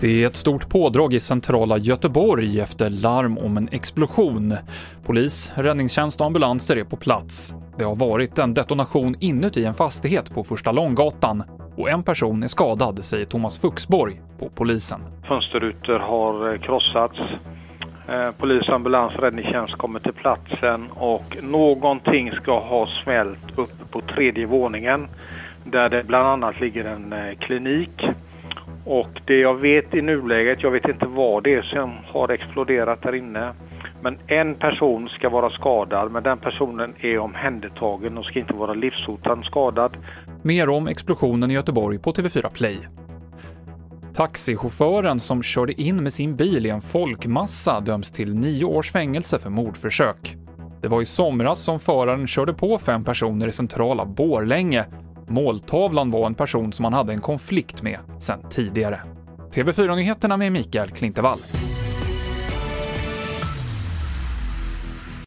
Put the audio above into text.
Det är ett stort pådrag i centrala Göteborg efter larm om en explosion. Polis, räddningstjänst och ambulanser är på plats. Det har varit en detonation inuti en fastighet på Första Långgatan och en person är skadad, säger Thomas Fuxborg på polisen. Fönsterrutor har eh, krossats. Eh, polis, ambulans, räddningstjänst kommer till platsen och någonting ska ha smällt upp på tredje våningen där det bland annat ligger en eh, klinik. Och det jag vet i nuläget, jag vet inte vad det är som har exploderat där inne. Men en person ska vara skadad, men den personen är omhändertagen och ska inte vara livshotande skadad. Mer om explosionen i Göteborg på TV4 Play. Taxichauffören som körde in med sin bil i en folkmassa döms till nio års fängelse för mordförsök. Det var i somras som föraren körde på fem personer i centrala Borlänge. Måltavlan var en person som han hade en konflikt med sedan tidigare. TV4-nyheterna med Mikael Klintevall.